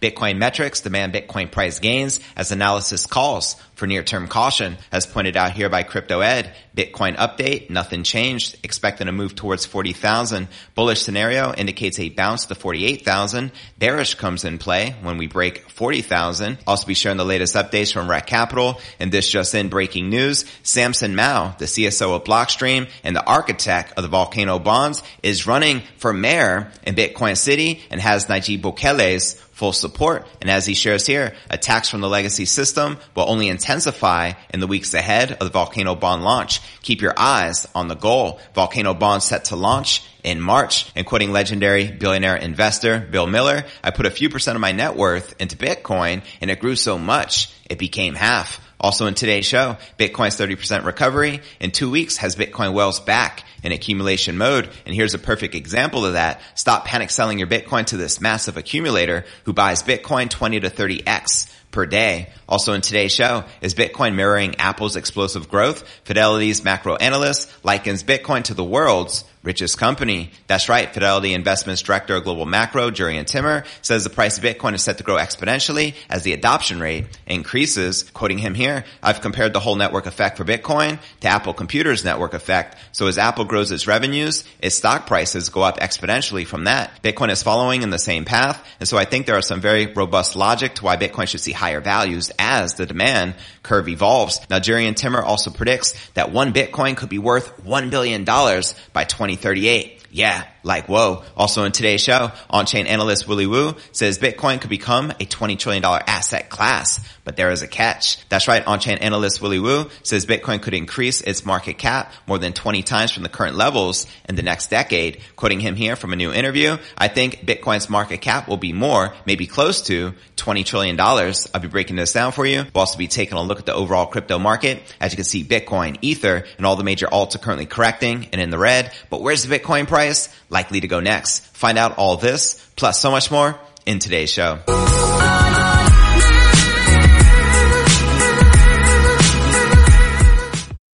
Bitcoin metrics demand Bitcoin price gains as analysis calls for near-term caution. As pointed out here by Crypto Ed, Bitcoin update, nothing changed, expecting to move towards 40,000. Bullish scenario indicates a bounce to 48,000. Bearish comes in play when we break 40,000. Also be sharing the latest updates from Rekt Capital and this just in breaking news. Samson Mow, the CSO of Blockstream and the architect of the Volcano bonds is running for mayor in Bitcoin City and has Nayib Bukele's full support. And as he shares here, attacks from the legacy system will only intensify in the weeks ahead of the Volcano bond launch. Keep your eyes on the goal. Volcano bond set to launch in March. And quoting legendary billionaire investor Bill Miller, I put a few percent of my net worth into Bitcoin and it grew so much it became half. Also in today's show, Bitcoin's 30% recovery in two weeks has Bitcoin whales back in accumulation mode. And here's a perfect example of that. Stop panic selling your Bitcoin to this massive accumulator who buys Bitcoin 20 to 30x per day. Also in today's show, is Bitcoin mirroring Apple's explosive growth? Fidelity's macro analyst likens Bitcoin to the world's richest company. That's right. Fidelity Investments Director of Global Macro, Jurrien Timmer, says the price of Bitcoin is set to grow exponentially as the adoption rate increases. Quoting him here, I've compared the whole network effect for Bitcoin to Apple Computer's network effect. So as Apple grows its revenues, its stock prices go up exponentially from that. Bitcoin is following in the same path. And so I think there are some very robust logic to why Bitcoin should see higher values as the demand curve evolves. Now, Jurrien Timmer also predicts that one Bitcoin could be worth $1 billion by 20 2038. Yeah, like whoa. Also in today's show, on-chain analyst Willy Woo says Bitcoin could become a $20 trillion asset class, but there is a catch. That's right, on-chain analyst Willy Woo says Bitcoin could increase its market cap more than 20 times from the current levels in the next decade. Quoting him here from a new interview, I think Bitcoin's market cap will be more, maybe close to $20 trillion. I'll be breaking this down for you. We'll also be taking a look at the overall crypto market. As you can see, Bitcoin, Ether, and all the major alts are currently correcting and in the red. But where's the Bitcoin price? price likely to go next? Find out all this, plus so much more in today's show.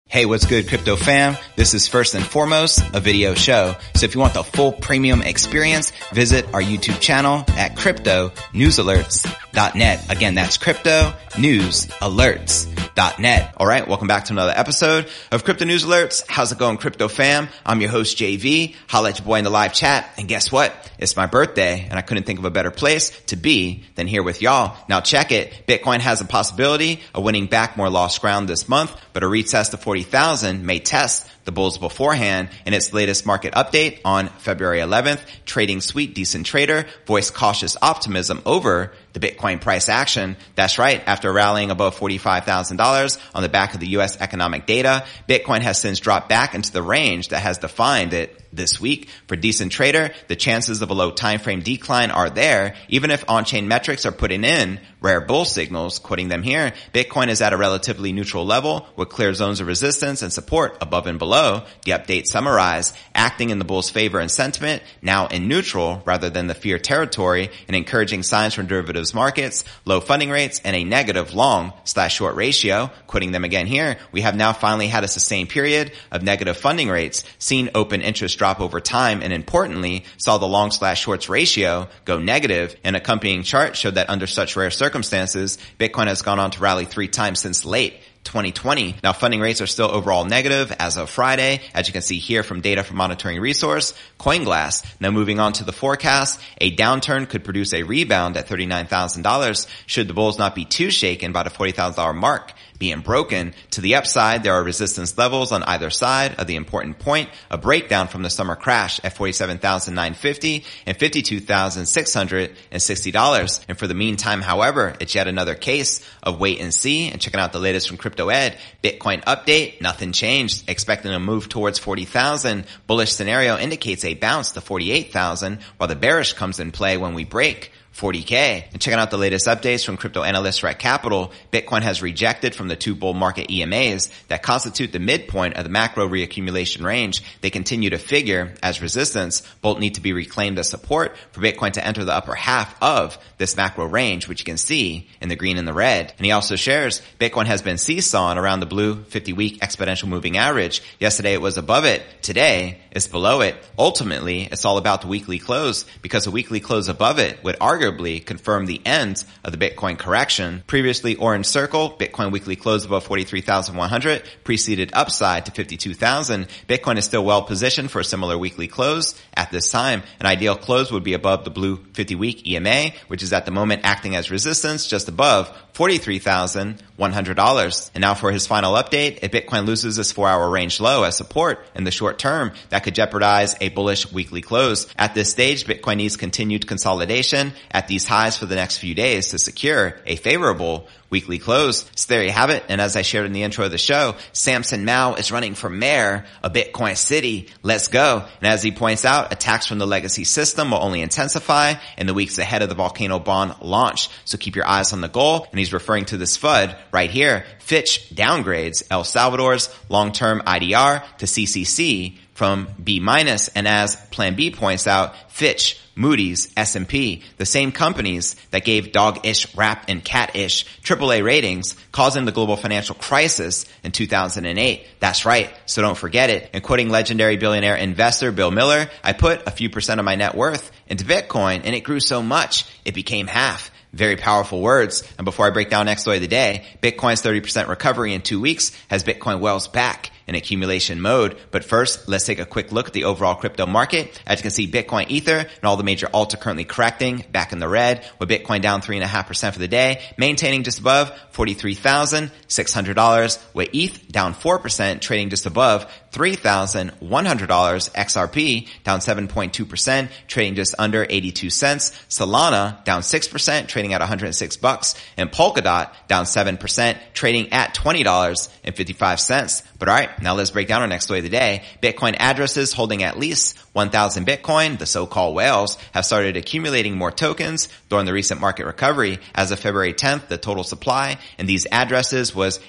Hey, what's good, crypto fam? This is first and foremost a video show. So if you want the full premium experience, visit our YouTube channel at crypto cryptonewsalerts.net. Again, that's crypto news alerts All right. Welcome back to another episode of Crypto News Alerts. How's it going, crypto fam? I'm your host, JV. Holla at your boy in the live chat. And guess what? It's my birthday and I couldn't think of a better place to be than here with y'all. Now check it. Bitcoin has a possibility of winning back more lost ground this month, but a retest of 40,000 may test the bulls beforehand in its latest market update on February 11th. Trading Suite Decentrader voiced cautious optimism over the Bitcoin price action. That's right. After rallying above $45,000 on the back of the U.S. economic data, Bitcoin has since dropped back into the range that has defined it this week. For Decentrader, the chances of a low time frame decline are there, even if on-chain metrics are putting in rare bull signals, quoting them here. Bitcoin is at a relatively neutral level with clear zones of resistance and support above and below. The update summarized, acting in the bull's favor and sentiment, now in neutral rather than the fear territory and encouraging signs from derivatives markets, low funding rates, and a negative long slash short ratio. Quoting them again here, we have now finally had a sustained period of negative funding rates, seen open interest drop over time and importantly saw the long slash shorts ratio go negative. An accompanying chart showed that under such rare circumstances, Bitcoin has gone on to rally three times since late 2020. Now funding rates are still overall negative as of Friday, as you can see here from data from Monitoring Resource, CoinGlass. Now moving on to the forecast, a downturn could produce a rebound at $39,000 should the bulls not be too shaken by the $40,000 mark being broken. To the upside, there are resistance levels on either side of the important point, a breakdown from the summer crash at 47,950 and $52,660. And for the meantime, however, it's yet another case of wait and see and checking out the latest from Crypto Ed. Bitcoin update, nothing changed. Expecting a move towards 40,000. Bullish scenario indicates a bounce to 48,000 while the bearish comes in play when we break 40K. And checking out the latest updates from crypto analysts Rekt Capital, Bitcoin has rejected from the two bull market EMAs that constitute the midpoint of the macro reaccumulation range. They continue to figure as resistance. Both need to be reclaimed as support for Bitcoin to enter the upper half of this macro range, which you can see in the green and the red. And he also shares Bitcoin has been seesawing around the blue 50 week exponential moving average. Yesterday it was above it. Today it's below it. Ultimately, it's all about the weekly close because a weekly close above it would argue confirm the end of the Bitcoin correction. Previously orange circle, Bitcoin weekly closed above 43,100, preceded upside to 52,000. Bitcoin is still well positioned for a similar weekly close at this time. An ideal close would be above the blue 50 week EMA, which is at the moment acting as resistance just above $43,100. And now for his final update, if Bitcoin loses this four hour range low as support in the short term, that could jeopardize a bullish weekly close. At this stage, Bitcoin needs continued consolidation at these highs for the next few days to secure a favorable weekly close. So there you have it. And as I shared in the intro of the show, Samson Mow is running for mayor of Bitcoin City. Let's go. And as he points out, attacks from the legacy system will only intensify in the weeks ahead of the volcano bond launch. So keep your eyes on the goal. And he's referring to this FUD right here. Fitch downgrades El Salvador's long-term IDR to CCC from B minus. And as Plan B points out, Fitch Moody's, S&P, the same companies that gave dog-ish, rap, and cat-ish AAA ratings, causing the global financial crisis in 2008. That's right, so don't forget it. And quoting legendary billionaire investor Bill Miller, I put a few percent of my net worth into Bitcoin and it grew so much, it became half. Very powerful words. And before I break down next story of the day, Bitcoin's 30% recovery in two weeks has Bitcoin whales back in accumulation mode. But first, let's take a quick look at the overall crypto market. As you can see, Bitcoin, Ether, and all the major alts are currently correcting back in the red with Bitcoin down 3.5% for the day, maintaining just above $43,600 with ETH down 4%, trading just above $3,100. XRP down 7.2%, trading just under 82 cents. Solana down 6%, trading at 106 bucks. And Polkadot down 7%, trading at $20.55. But alright, now let's break down our next story of the day. Bitcoin addresses holding at least 1,000 Bitcoin, the so-called whales, have started accumulating more tokens during the recent market recovery. As of February 10th, the total supply in these addresses was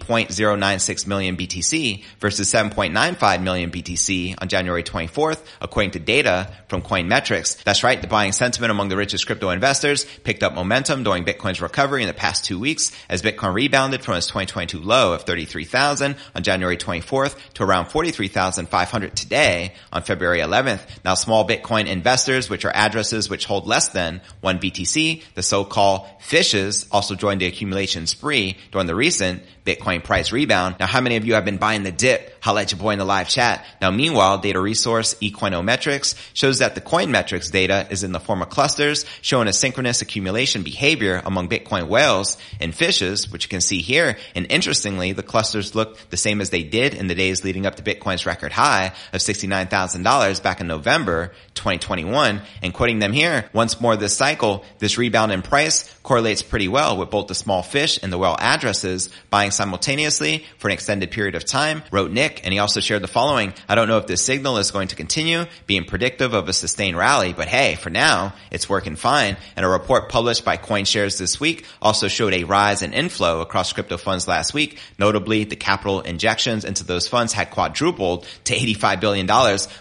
8.096 million BTC versus 7.95 million BTC on January 24th, according to data from Coinmetrics. That's right, the buying sentiment among the richest crypto investors picked up momentum during Bitcoin's recovery in the past two weeks as Bitcoin rebounded from its 2022 low of 33,000 on January 24th to around 43,500 today on February 11th. 11th. Now small Bitcoin investors, which are addresses which hold less than one BTC, the so-called fishes also joined the accumulation spree during the recent Bitcoin price rebound. Now, how many of you have been buying the dip? Holla at your boy in the live chat. Now, meanwhile, data resource Ecoinometrics shows that the coin metrics data is in the form of clusters showing a synchronous accumulation behavior among Bitcoin whales and fishes, which you can see here. And interestingly, the clusters look the same as they did in the days leading up to Bitcoin's record high of $69,000 back in November 2021. And quoting them here, once more this cycle, this rebound in price correlates pretty well with both the small fish and the whale addresses buying simultaneously for an extended period of time, wrote And he also shared the following. I don't know if this signal is going to continue being predictive of a sustained rally, but hey, for now, it's working fine. And a report published by CoinShares this week also showed a rise in inflow across crypto funds last week. Notably, the capital injections into those funds had quadrupled to $85 billion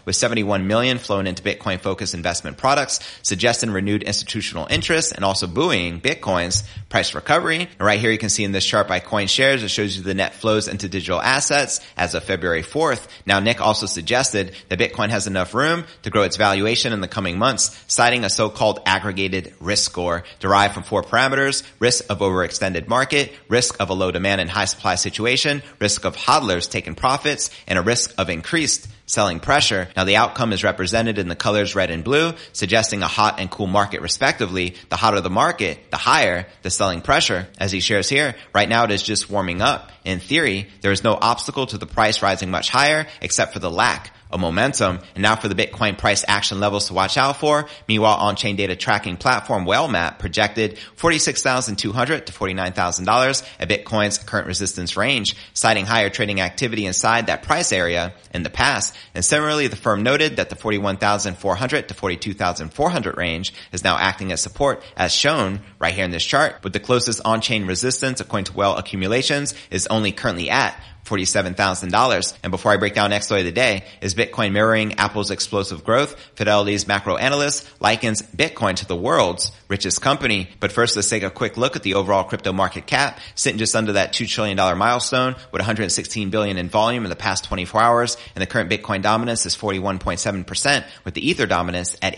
with 71 million flown into Bitcoin focused investment products, suggesting renewed institutional interest and also buoying Bitcoin's price recovery. And right here you can see in this chart by CoinShares, it shows you the net flows into digital assets as of February February 4th. Now, Nick also suggested that Bitcoin has enough room to grow its valuation in the coming months, citing a so-called aggregated risk score derived from four parameters, risk of overextended market, risk of a low demand and high supply situation, risk of hodlers taking profits, and a risk of increased selling pressure. Now the outcome is represented in the colors red and blue, suggesting a hot and cool market respectively. The hotter the market, the higher the selling pressure. As he shares here, right now it is just warming up. In theory, there is no obstacle to the price rising much higher except for the lack of momentum. And now for the Bitcoin price action levels to watch out for. Meanwhile, on-chain data tracking platform Whale projected 46,200 to $49,000 at Bitcoin's current resistance range, citing higher trading activity inside that price area in the past. And similarly, the firm noted that the 41,400 to 42,400 range is now acting as support as shown right here in this chart, with the closest on-chain resistance according to Whale accumulations is only currently at $47,000. And before I break down next story of the day, is Bitcoin mirroring Apple's explosive growth? Fidelity's macro analyst likens Bitcoin to the world's richest company. But first, let's take a quick look at the overall crypto market cap, sitting just under that $2 trillion milestone with 116 billion in volume in the past 24 hours. And the current Bitcoin dominance is 41.7% with the Ether dominance at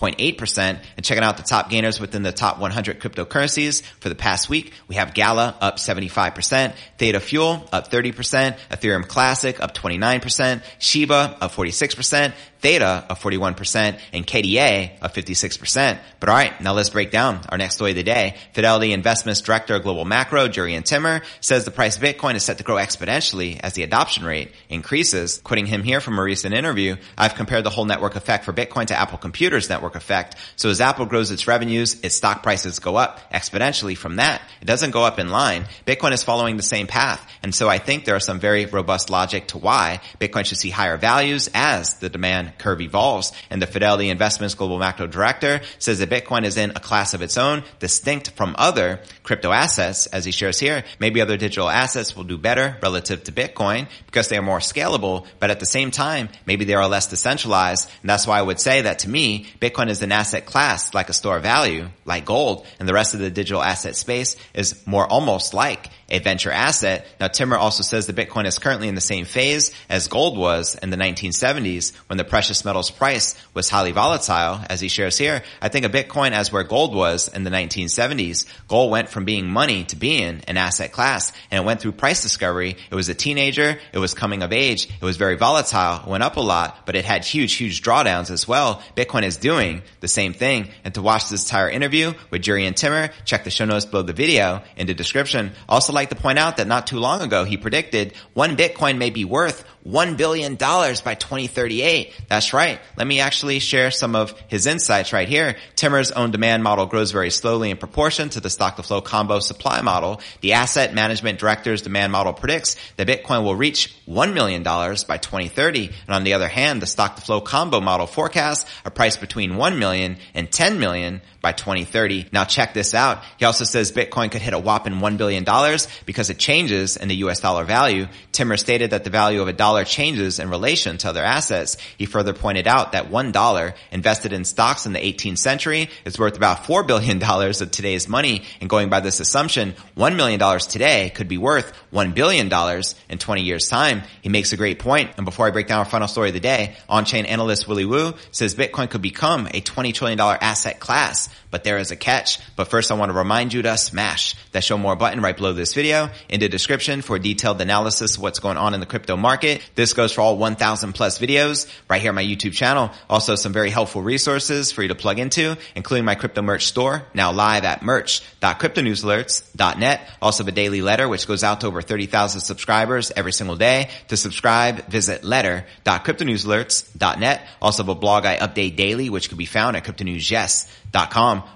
18.8%. And checking out the top gainers within the top 100 cryptocurrencies for the past week, we have Gala up 75%, Theta Fuel up 30%, Ethereum Classic up 29%, Shiba up 46%, Theta of 41%, and KDA of 56%. But alright, now let's break down our next story of the day. Fidelity Investments Director Global Macro, Jurrien Timmer, says the price of Bitcoin is set to grow exponentially as the adoption rate increases. Quoting him here from a recent interview, I've compared the whole network effect for Bitcoin to Apple Computer's network effect. So as Apple grows its revenues, its stock prices go up exponentially from that. It doesn't go up in line. Bitcoin is following the same path. And so I think there are some very robust logic to why Bitcoin should see higher values as the demand curve evolves. And the Fidelity Investments Global Macro Director says that Bitcoin is in a class of its own, distinct from other crypto assets. As he shares here, maybe other digital assets will do better relative to Bitcoin because they are more scalable, but at the same time, maybe they are less decentralized. And that's why I would say that to me, Bitcoin is an asset class like a store of value, like gold, and the rest of the digital asset space is more almost like a venture asset. Now, Timmer also says that Bitcoin is currently in the same phase as gold was in the 1970s when the precious metals price was highly volatile, as he shares here. I think of Bitcoin as where gold was in the 1970s. Gold went from being money to being an asset class and it went through price discovery. It was a teenager. It was coming of age. It was very volatile. It went up a lot, but it had huge, huge drawdowns as well. Bitcoin is doing the same thing. And to watch this entire interview with Jurrien Timmer, check the show notes below the video in the description. Also like to point out that not too long ago, he predicted one Bitcoin may be worth $1 billion by 2038. That's right. Let me actually share some of his insights right here. Timmer's own demand model grows very slowly in proportion to the stock to flow combo supply model. The asset management director's demand model predicts that Bitcoin will reach $1 million by 2030. And on the other hand, the stock to flow combo model forecasts a price between 1 million and 10 million by 2030. Now check this out. He also says Bitcoin could hit a whopping $1 billion because it changes in the US dollar value. Timmer stated that the value of a dollar changes in relation to other assets. He further pointed out that $1 invested in stocks in the 18th century is worth about $4 billion of today's money. And going by this assumption, $1 million today could be worth $1 billion in 20 years time. He makes a great point. And before I break down our final story of the day, on-chain analyst Willy Woo says Bitcoin could become a $20 trillion asset class but there is a catch. But first I want to remind you to smash that show more button right below this video in the description for detailed analysis of what's going on in the crypto market. This goes for all 1000 plus videos right here on my YouTube channel. Also some very helpful resources for you to plug into, including my crypto merch store now live at merch.cryptonewsalerts.net. Also the daily letter, which goes out to over 30,000 subscribers every single day. To subscribe, visit letter.cryptonewsalerts.net. Also the blog I update daily, which can be found at cryptonewsyes.com.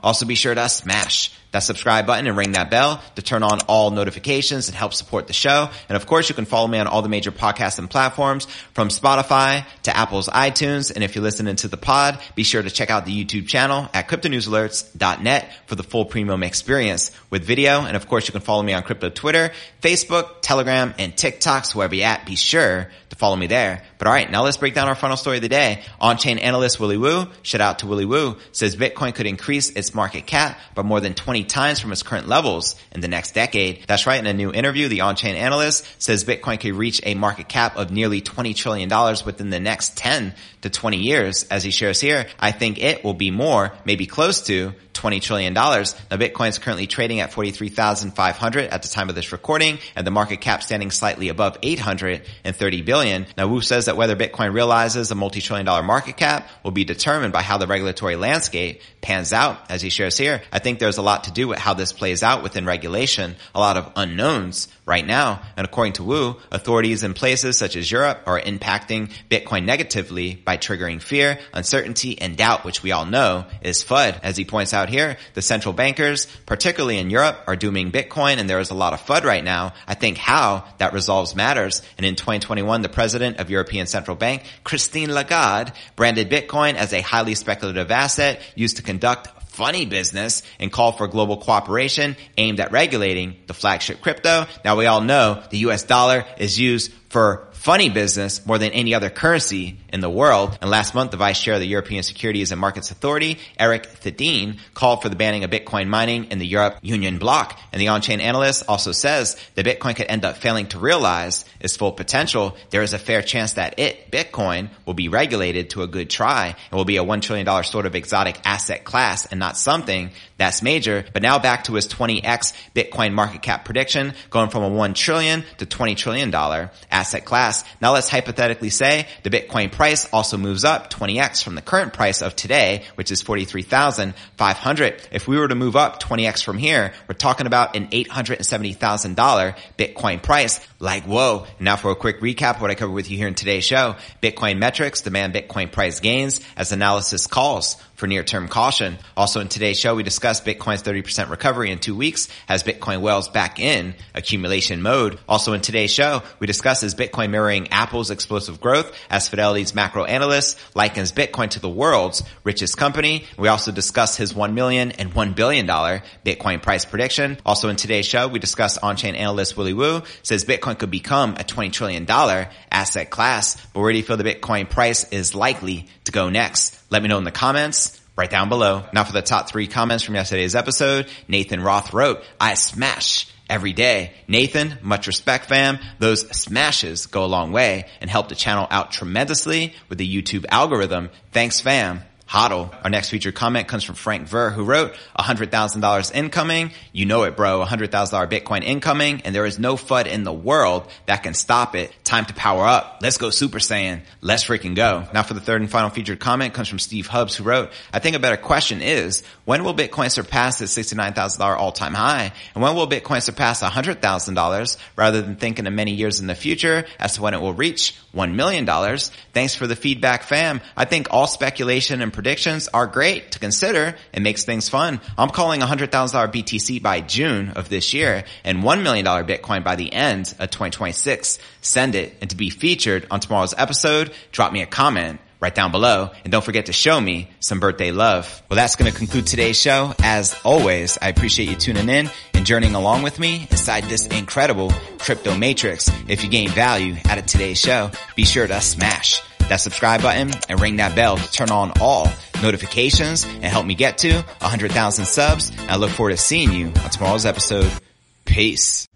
Also be sure to smash that subscribe button and ring that bell to turn on all notifications and help support the show. And of course, you can follow me on all the major podcasts and platforms from Spotify to Apple's iTunes. And if you're listening to the pod, be sure to check out the YouTube channel at cryptonewsalerts.net for the full premium experience with video. And of course, you can follow me on crypto Twitter, Facebook, Telegram, and TikTok. So wherever you're at, be sure to follow me there. But all right, now let's break down our final story of the day. On-chain analyst Willy Woo, shout out to Willy Woo, says Bitcoin could increase its market cap by more than 20 times from its current levels in the next decade. That's right. In a new interview, the on-chain analyst says Bitcoin could reach a market cap of nearly $20 trillion within the next 10 to 20 years. As he shares here, I think it will be more, maybe close to $20 trillion. Now Bitcoin is currently trading at 43,500 at the time of this recording and the market cap standing slightly above 830 billion. Now Woo says that whether Bitcoin realizes a multi-trillion dollar market cap will be determined by how the regulatory landscape pans out. As he shares here, I think there's a lot to do with how this plays out within regulation, a lot of unknowns right now. And according to Woo, authorities in places such as Europe are impacting Bitcoin negatively by triggering fear, uncertainty, and doubt, which we all know is FUD. As he points out here, the central bankers, particularly in Europe, are dooming Bitcoin and there is a lot of FUD right now. I think how that resolves matters. And in 2021, the president of European Central Bank, Christine Lagarde, branded Bitcoin as a highly speculative asset used to conduct funny business and call for global cooperation aimed at regulating the flagship crypto. Now we all know the US dollar is used for funny business more than any other currency in the world. And last month, the vice chair of the European Securities and Markets Authority, Eric Thedéen, called for the banning of Bitcoin mining in the Europe Union bloc. And the on-chain analyst also says that Bitcoin could end up failing to realize its full potential. There is a fair chance that it, Bitcoin, will be regulated to a good try and will be a $1 trillion sort of exotic asset class and not something that's major. But now back to his 20x Bitcoin market cap prediction, going from a 1 trillion to 20 trillion dollar asset class. Now let's hypothetically say the Bitcoin price also moves up 20x from the current price of today, which is 43,500. If we were to move up 20x from here, we're talking about an $870,000 Bitcoin price. Like, whoa. Now for a quick recap of what I covered with you here in today's show. Bitcoin metrics demand Bitcoin price gains as analysis calls for near-term caution. Also in today's show, we discussed Bitcoin's 30% recovery in two weeks as Bitcoin whales back in accumulation mode. Also in today's show, we discuss is Bitcoin mirroring Apple's explosive growth as Fidelity's macro analyst likens Bitcoin to the world's richest company. We also discuss his 1 million and $1 billion Bitcoin price prediction. Also in today's show, we discuss on-chain analyst Willy Woo says Bitcoin could become a $20 trillion asset class, but where do you feel the Bitcoin price is likely to go next? Let me know in the comments right down below. Now for the top three comments from yesterday's episode, Nathan Roth wrote, I smash every day. Nathan, much respect fam. Those smashes go a long way and help the channel out tremendously with the YouTube algorithm. Thanks fam. Hodl. Our next featured comment comes from Frank Ver, who wrote $100,000 incoming. You know it, bro. $100,000 Bitcoin incoming, and there is no FUD in the world that can stop it. Time to power up. Let's go Super Saiyan. Let's freaking go. Now for the third and final featured comment comes from Steve Hubbs, who wrote, I think a better question is, when will Bitcoin surpass its $69,000 all-time high? And when will Bitcoin surpass $100,000 rather than thinking of many years in the future as to when it will reach $1 million? Thanks for the feedback, fam. I think all speculation and predictions are great to consider. It makes things fun. I'm calling $100,000 BTC by June of this year and $1 million Bitcoin by the end of 2026. Send it and to be featured on tomorrow's episode, drop me a comment right down below. And don't forget to show me some birthday love. Well, that's going to conclude today's show. As always, I appreciate you tuning in and journeying along with me inside this incredible crypto matrix. If you gain value out of today's show, be sure to smash that subscribe button and ring that bell to turn on all notifications and help me get to 100,000 subs. I look forward to seeing you on tomorrow's episode. Peace.